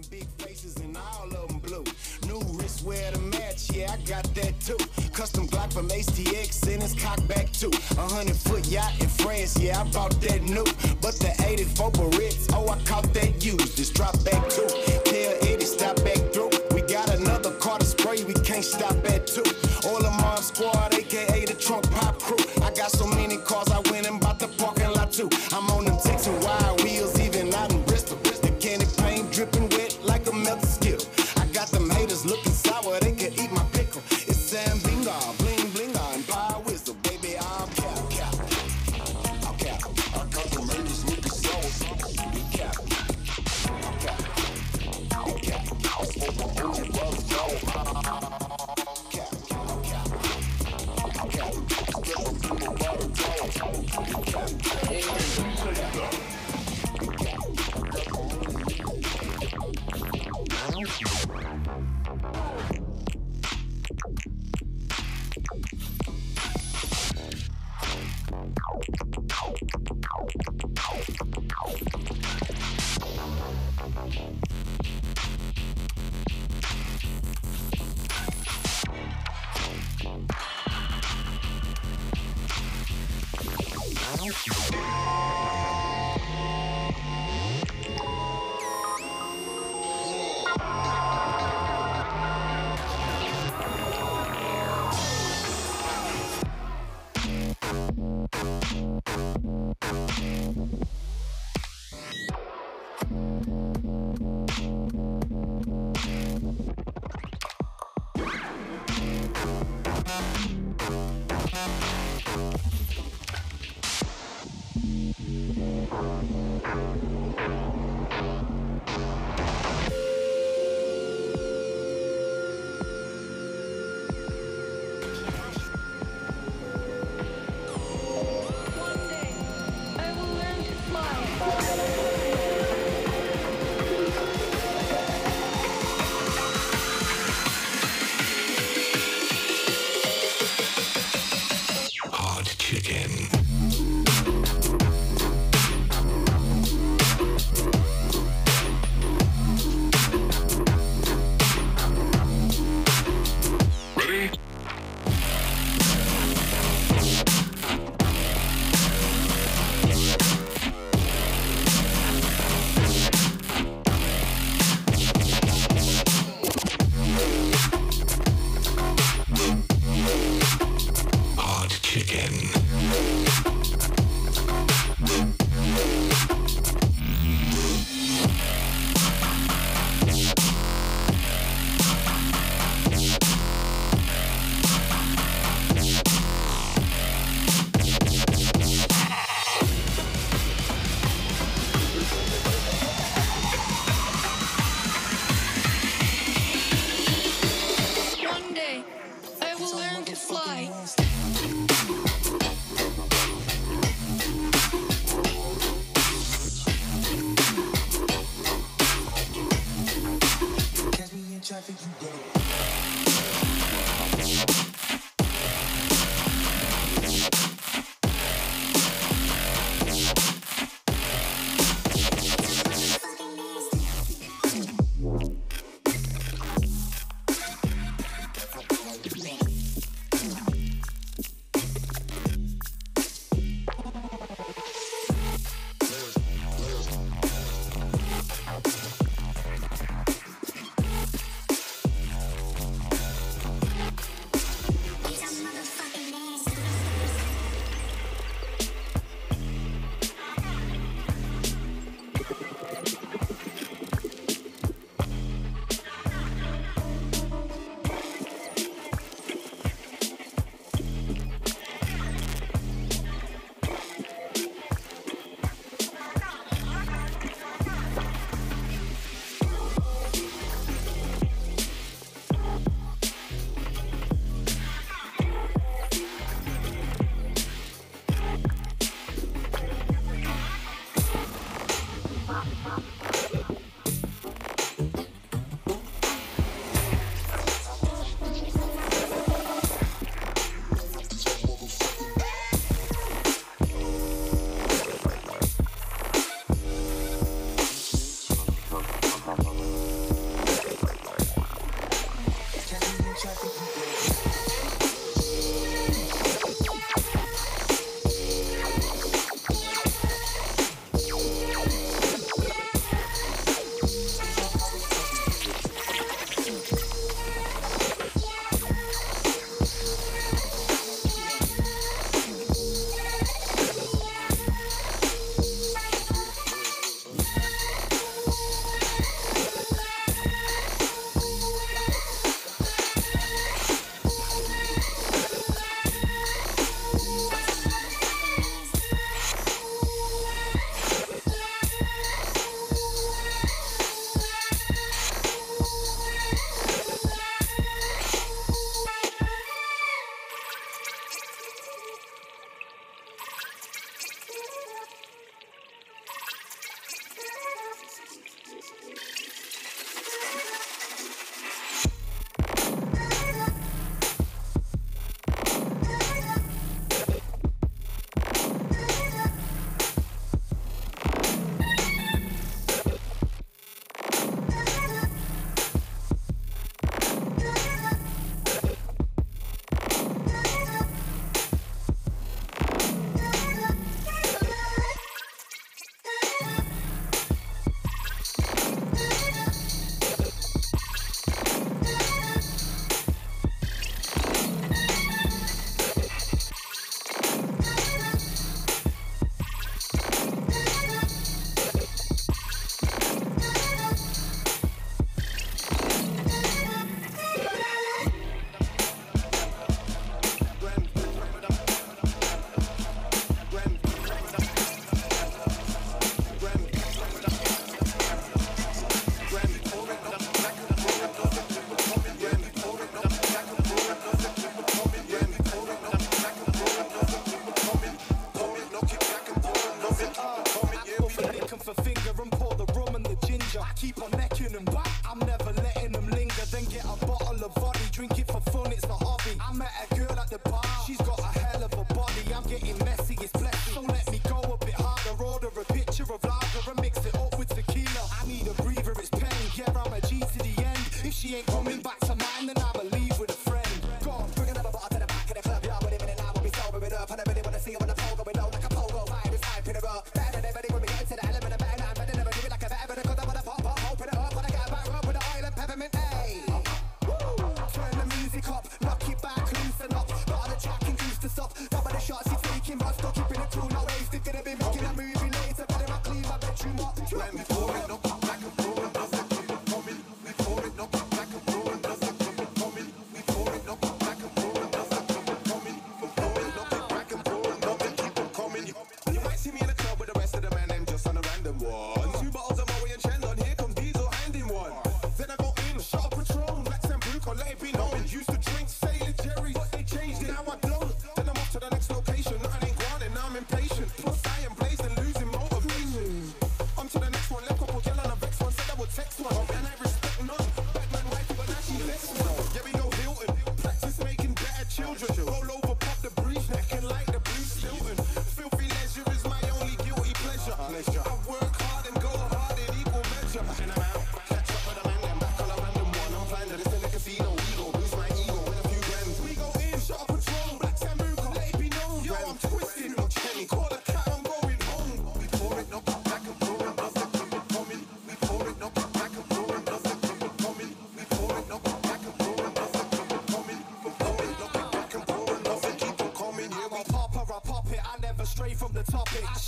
big faces and all of them blue. New wristwear to match, yeah, I got that too. Custom Glock from HTX and it's cocked back too. A hundred foot yacht in France, yeah, I bought that new. But the 84 Barrettes, oh, I caught that used. Just drop back too. Tell Eddie, stop back through. We got another car to spray, we can't stop at two. All of my squad, aka the trunk pop crew. I got so many cars, I went and bought the parking lot too. I'm on them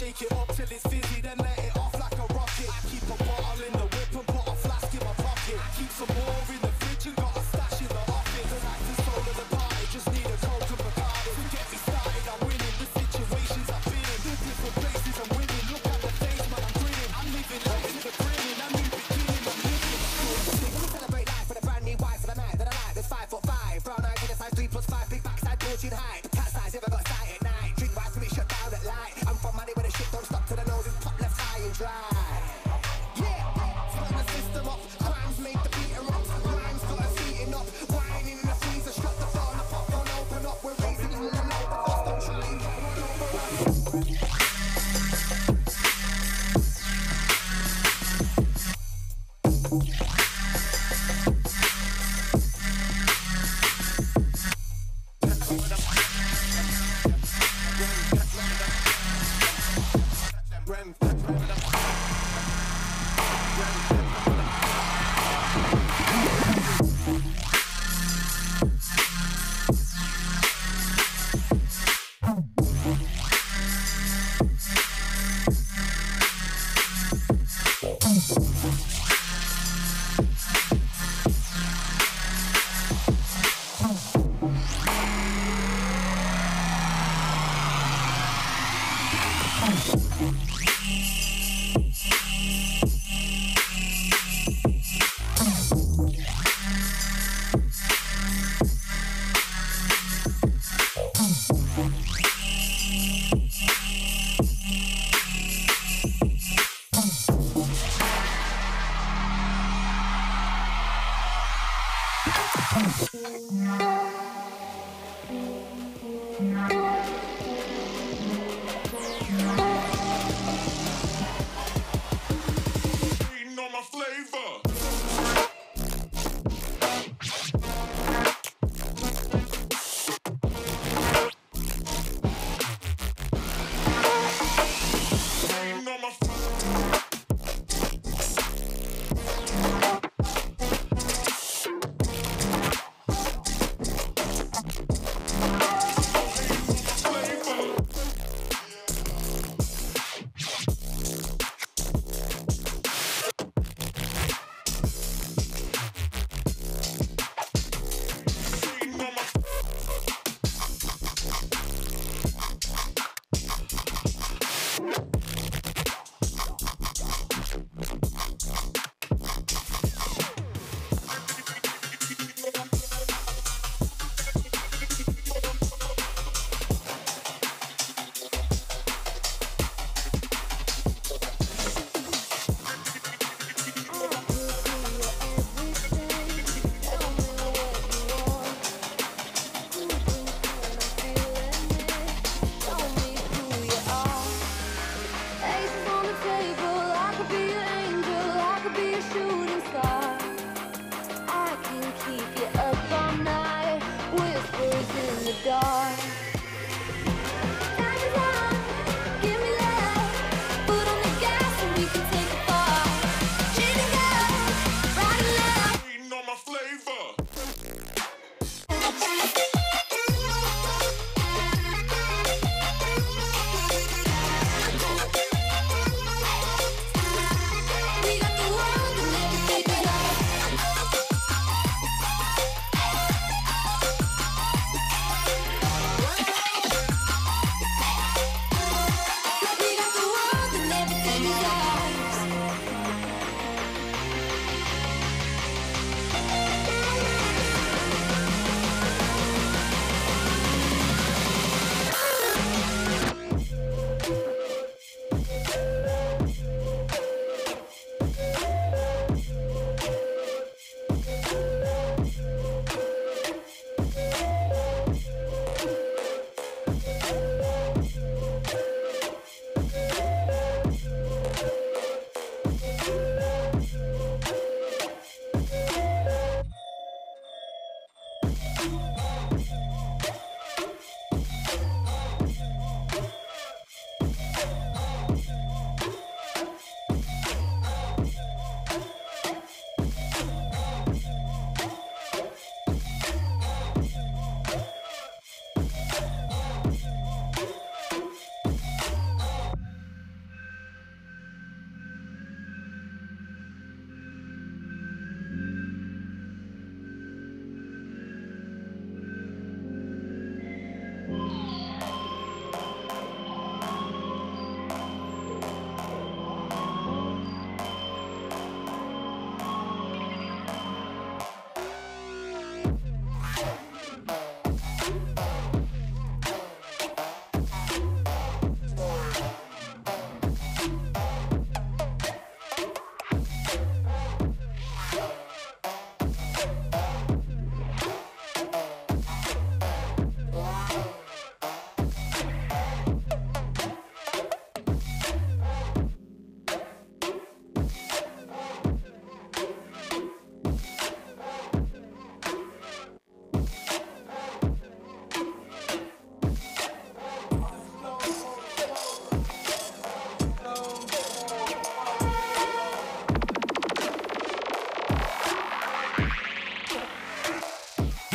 shake it up till it's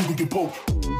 you get poked.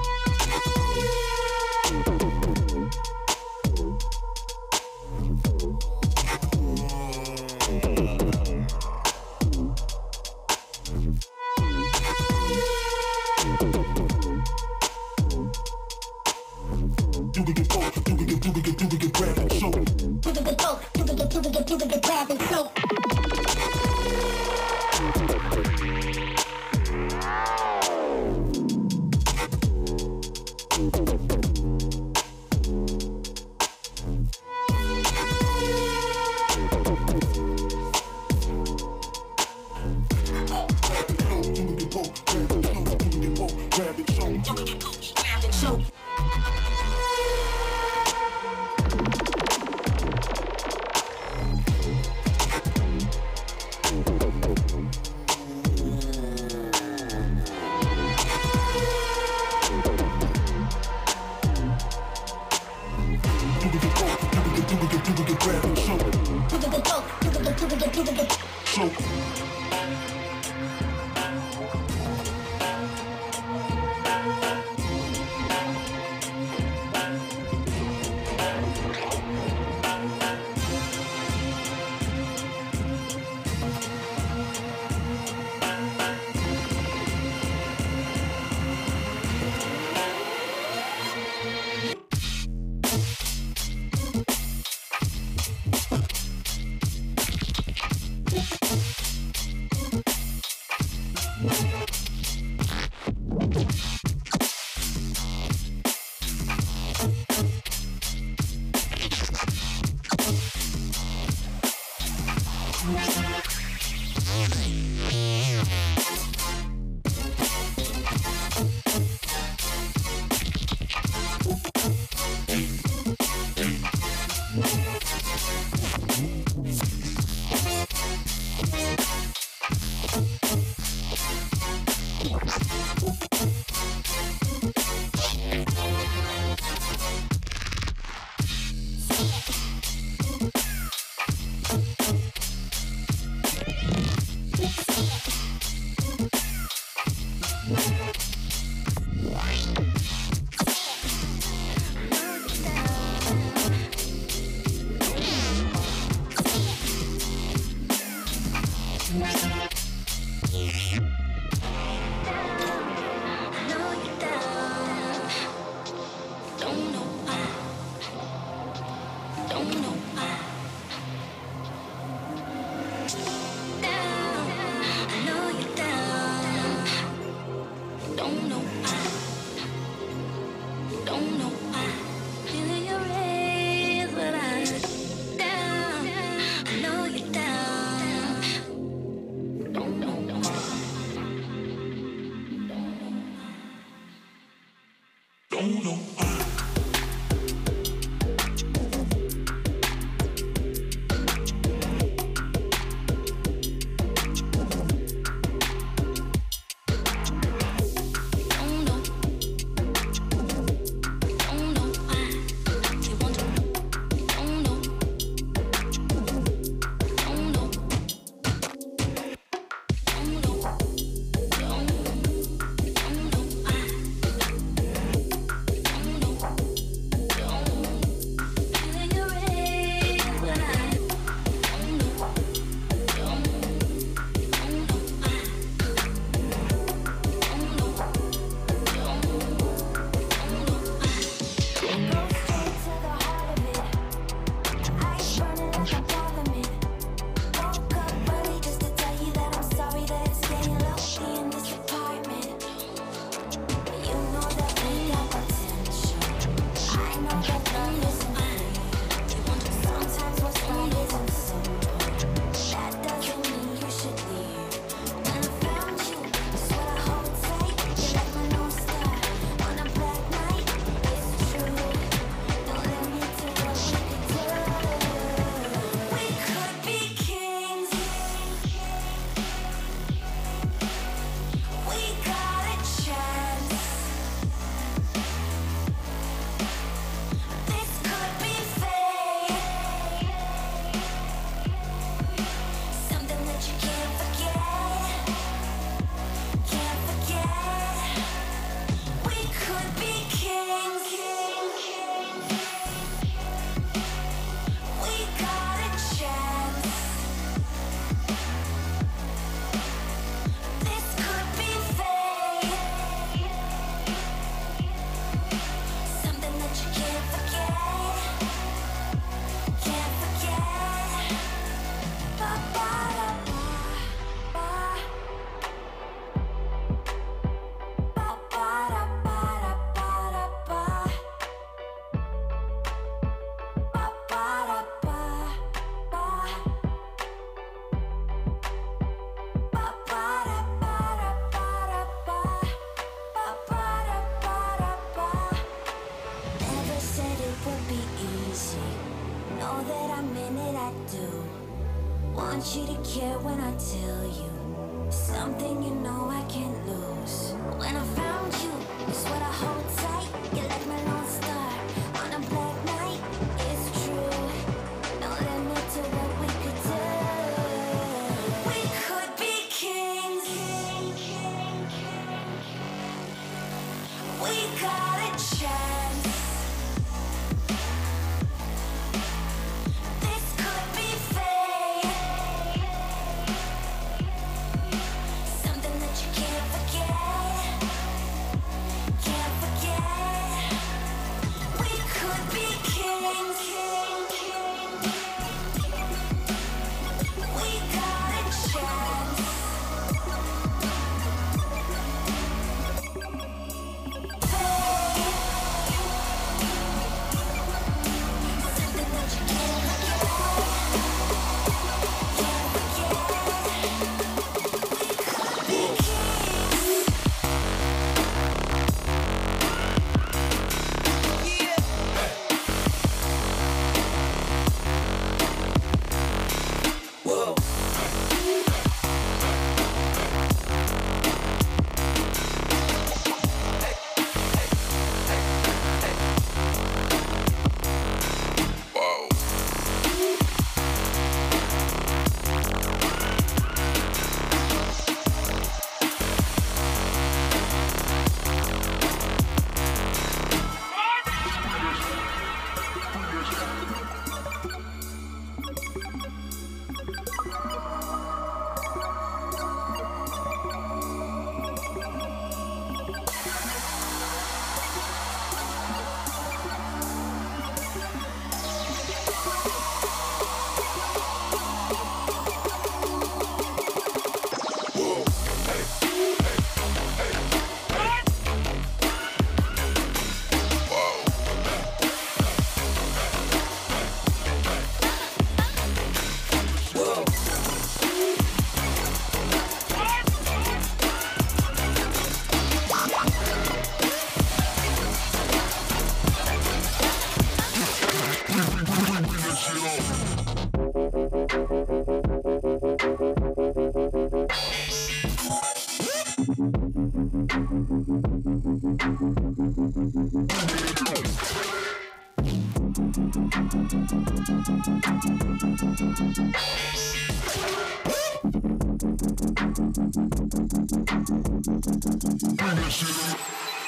Bring that shit up.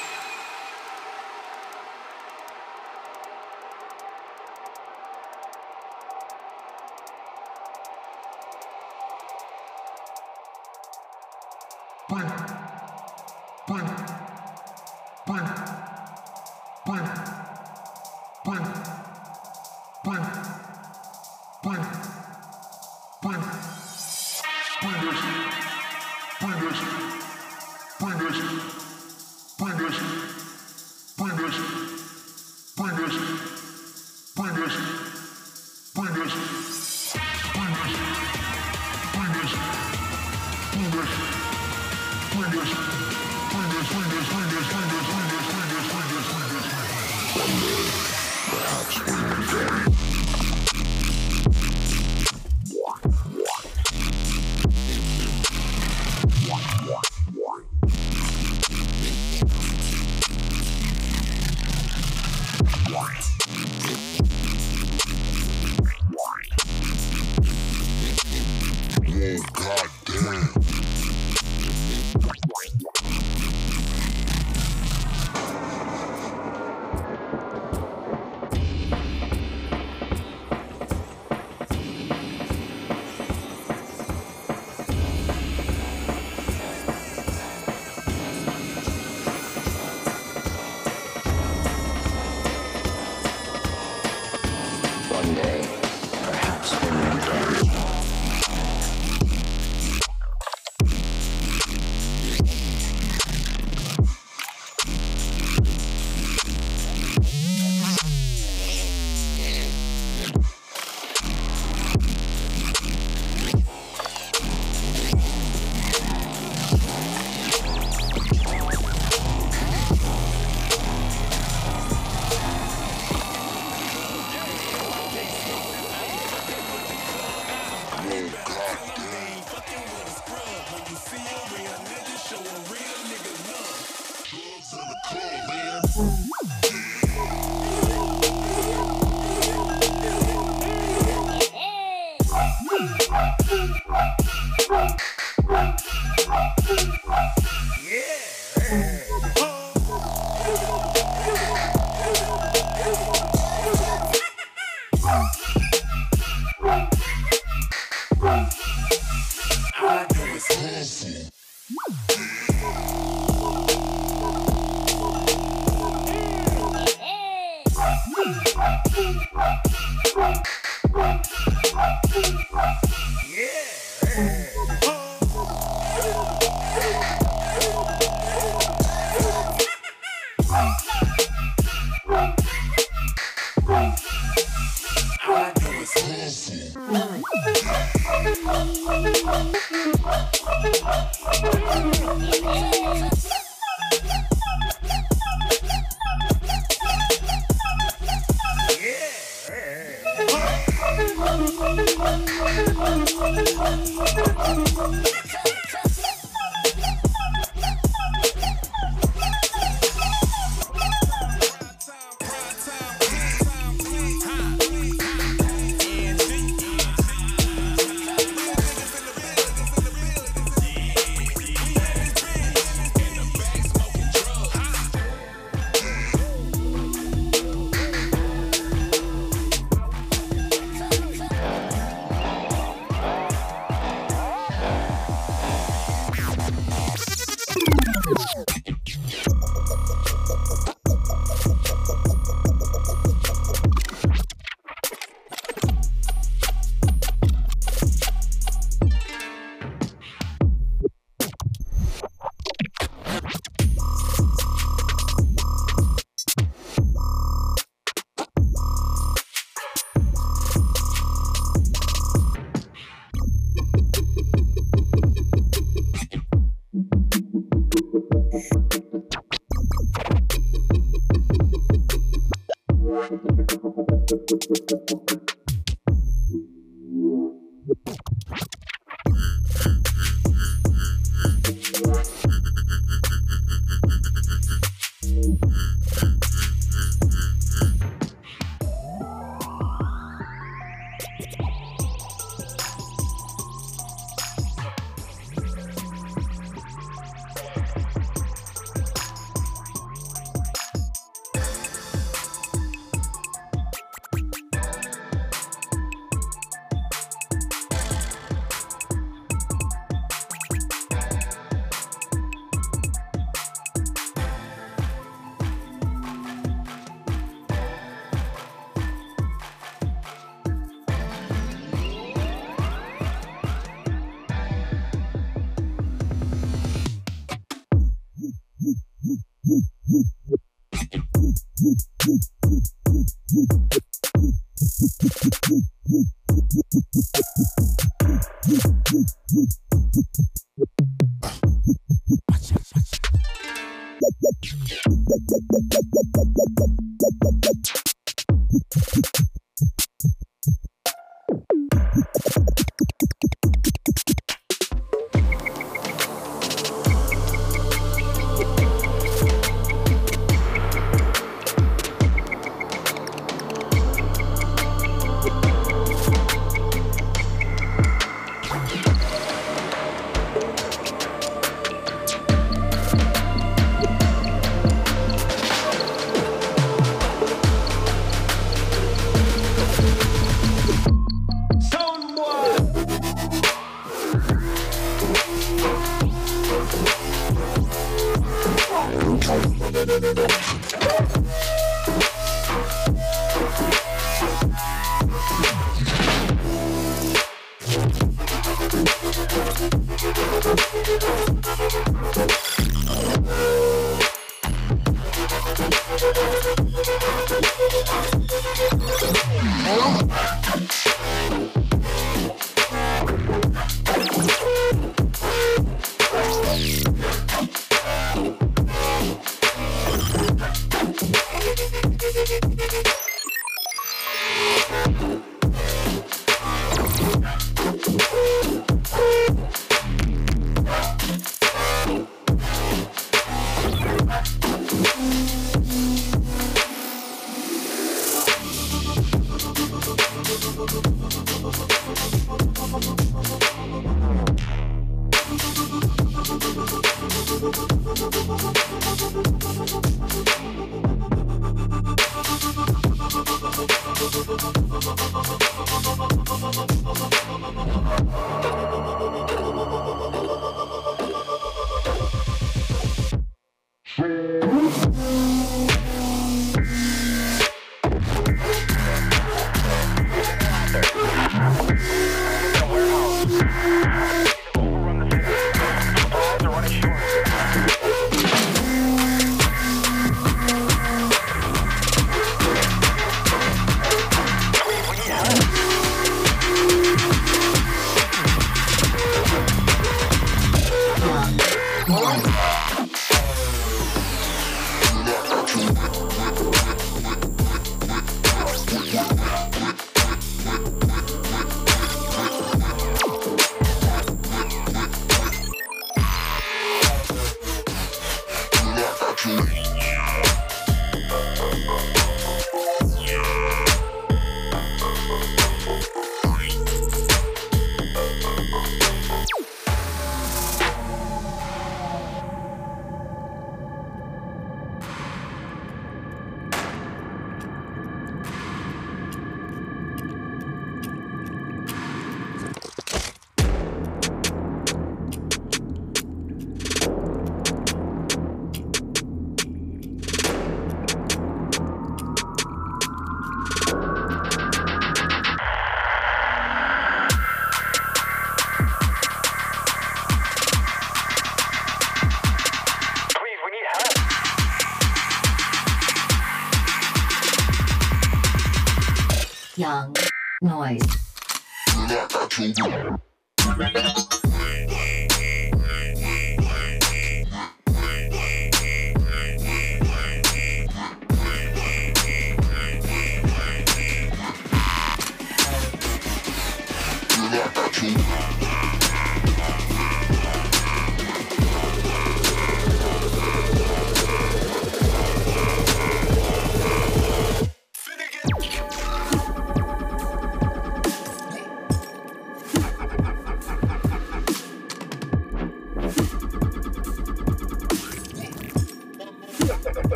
Mm-hmm.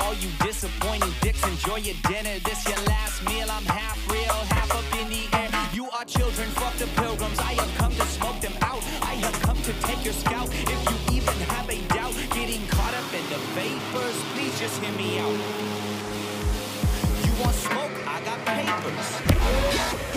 All you disappointing dicks. Enjoy your dinner. This your last meal. I'm half real, half up in the air. You are children, fuck the pilgrims. I have come to smoke them out. I have come to take your scalp. If you even have a doubt, getting caught up in the vapors, please just hear me out. You want smoke? I got papers.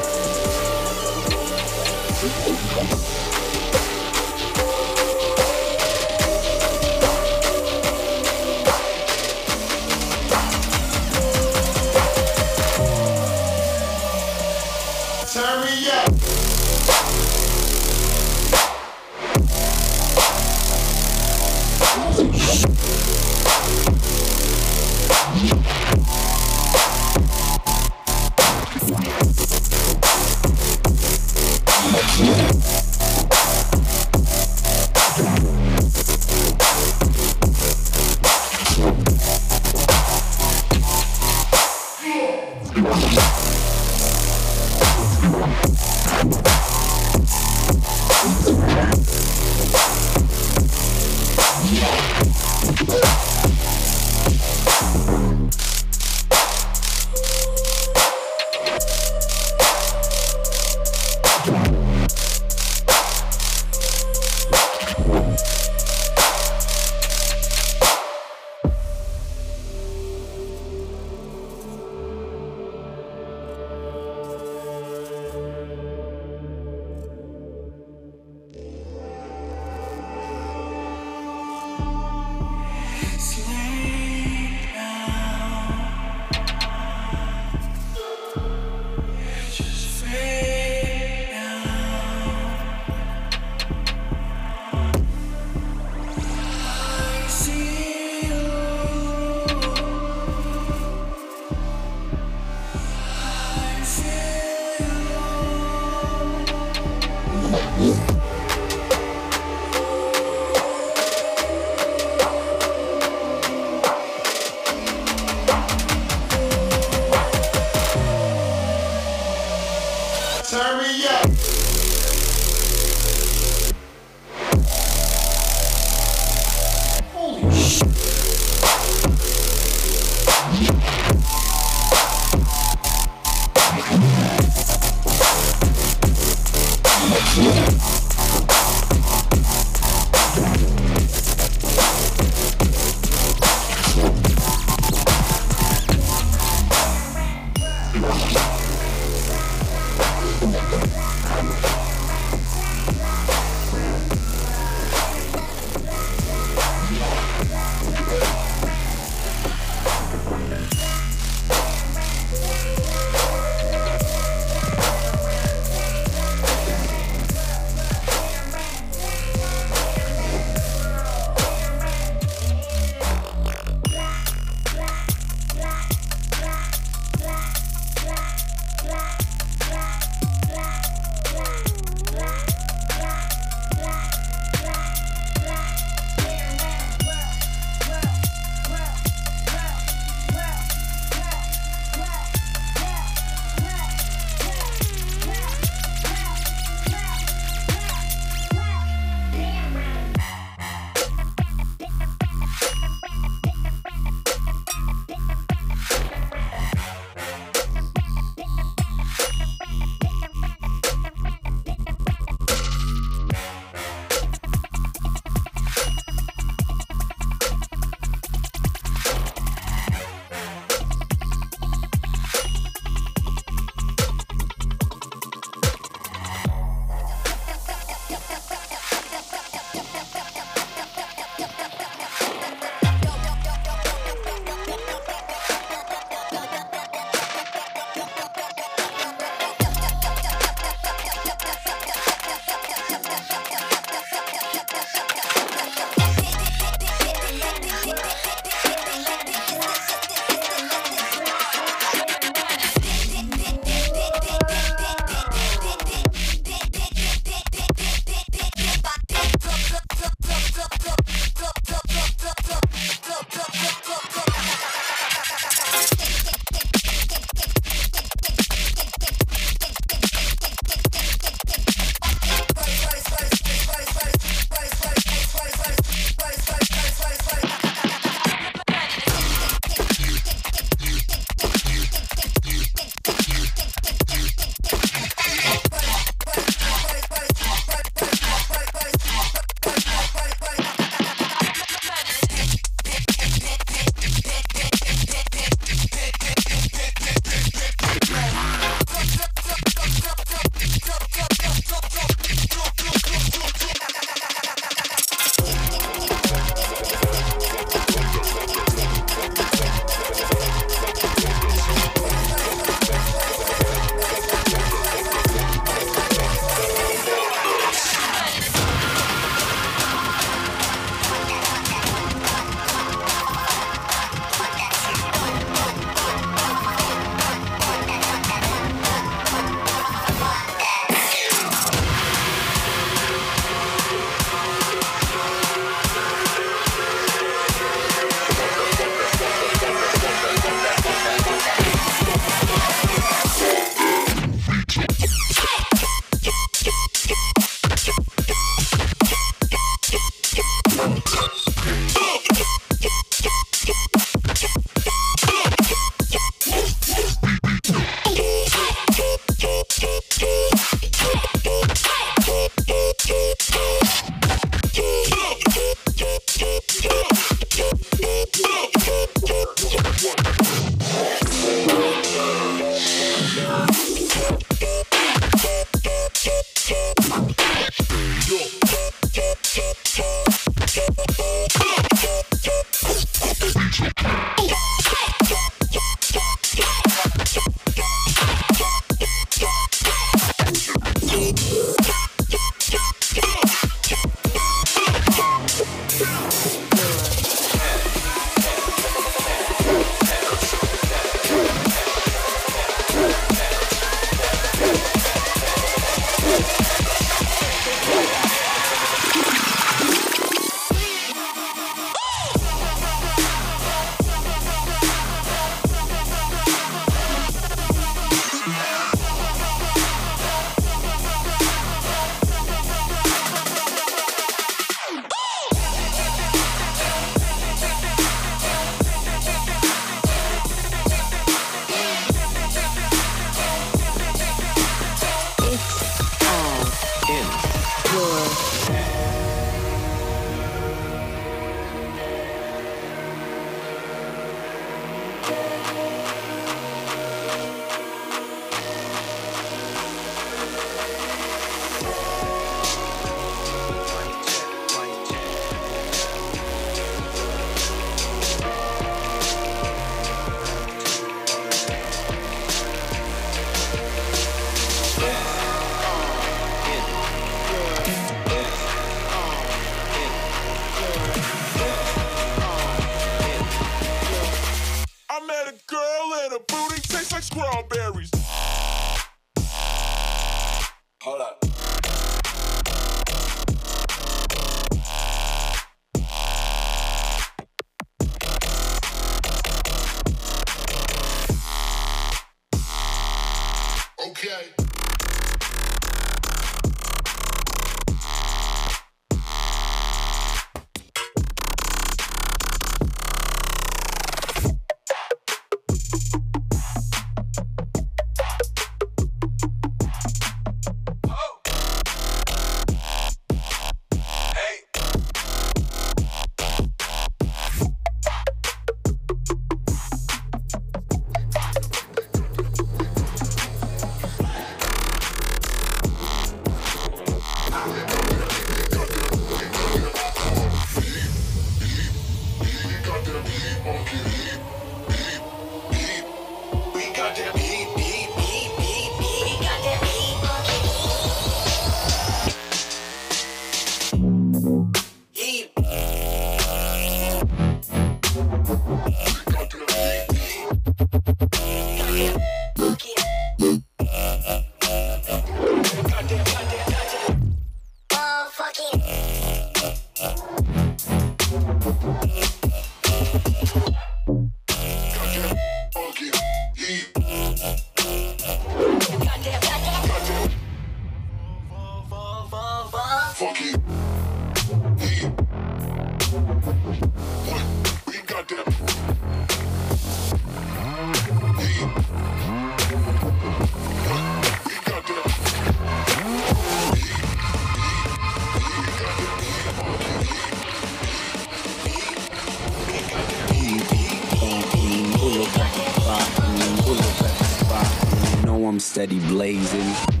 Steady blazing.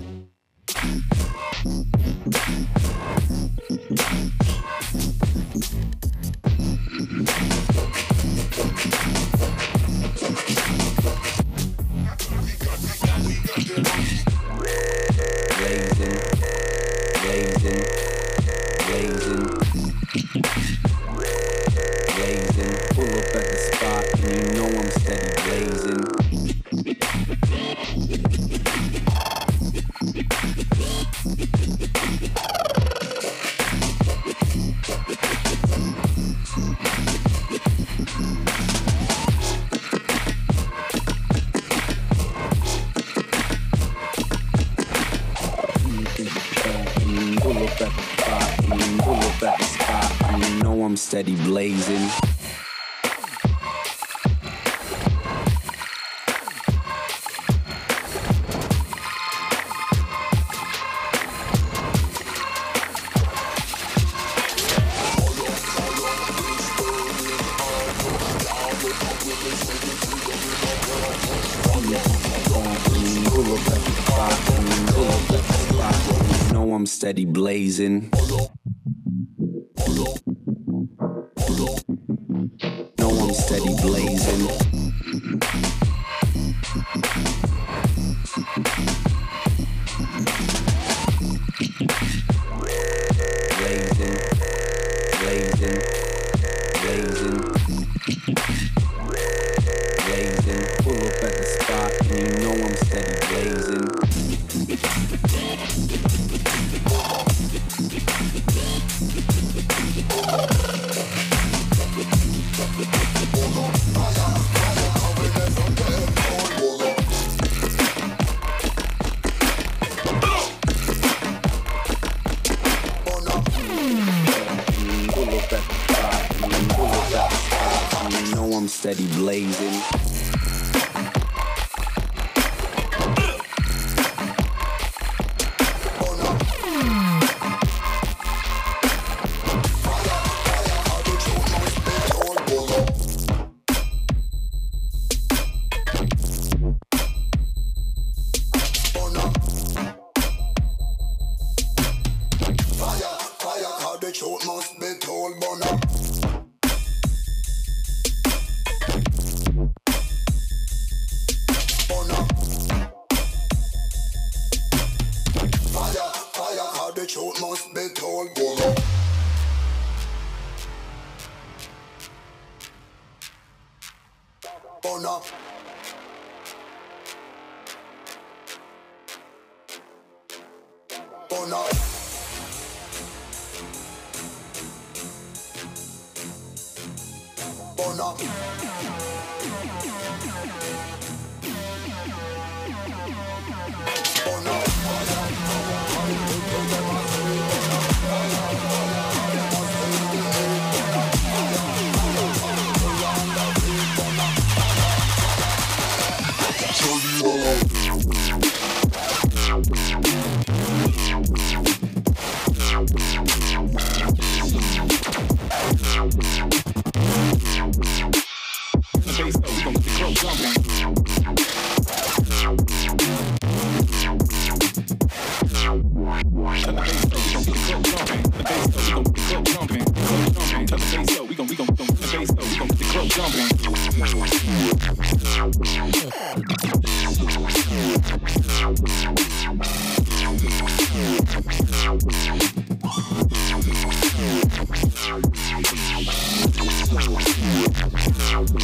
Steady blazing. Steady blazing.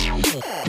Música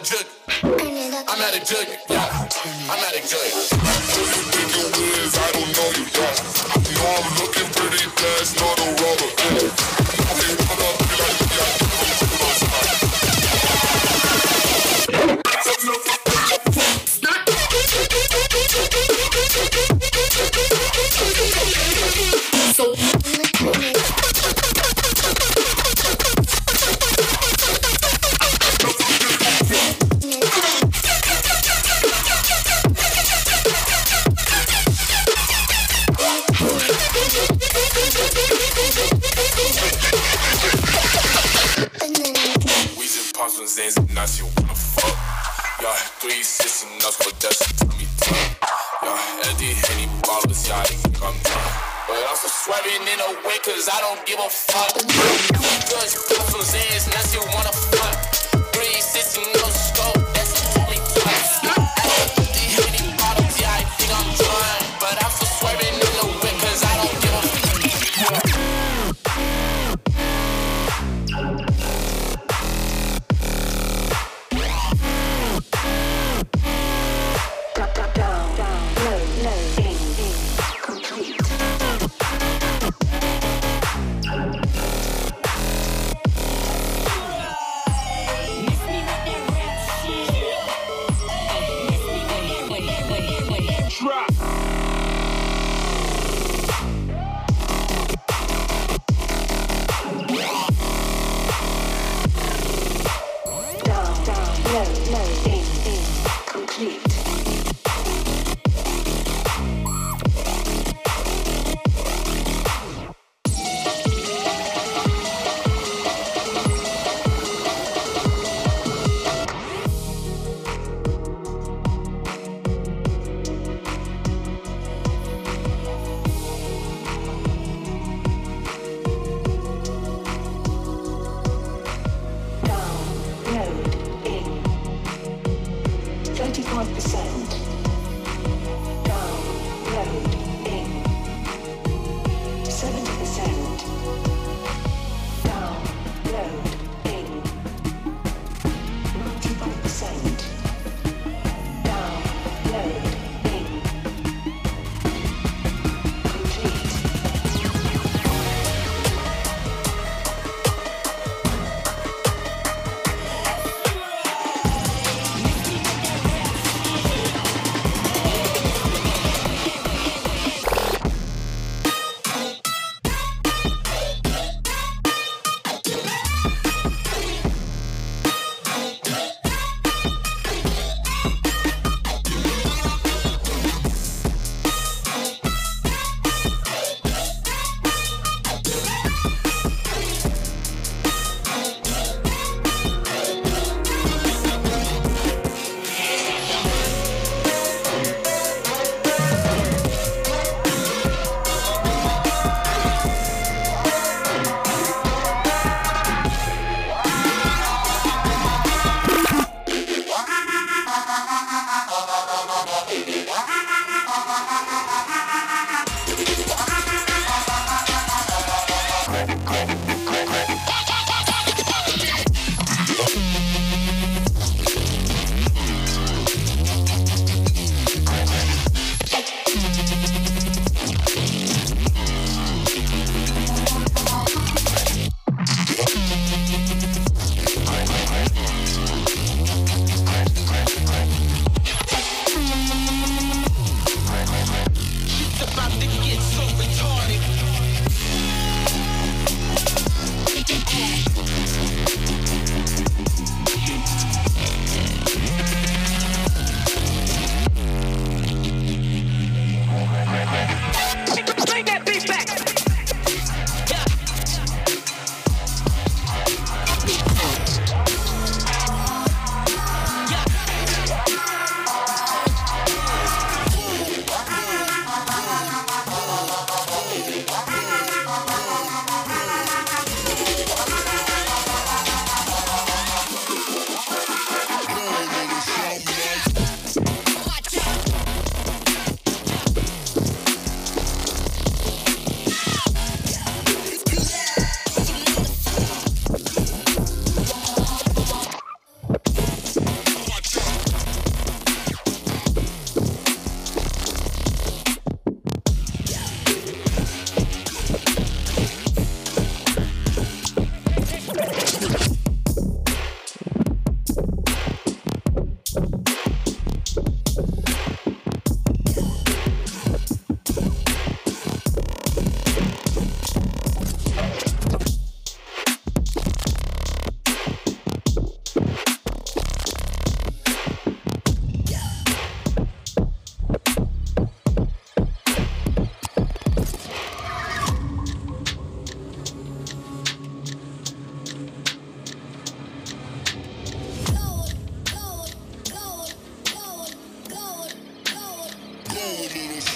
a jug. I'm at a jug. Yeah. I'm at a jug.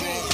Big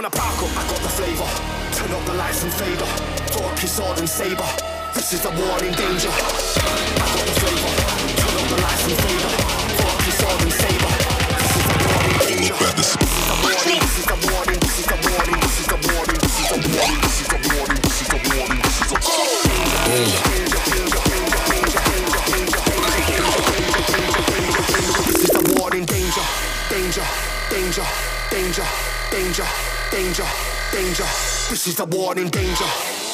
on a barco. I got the flavour. Turn up the lights and fade up. your sword and saber. This is the war in danger. I got the flavour. Turn up the lights and fade up. your sword and saber. This is the war in danger. This is the warning. This is the warning. This is the warning. This is the warning. This is the warning. This is the warning. This is the warning. This is the warning. danger, danger. This is the warning, danger.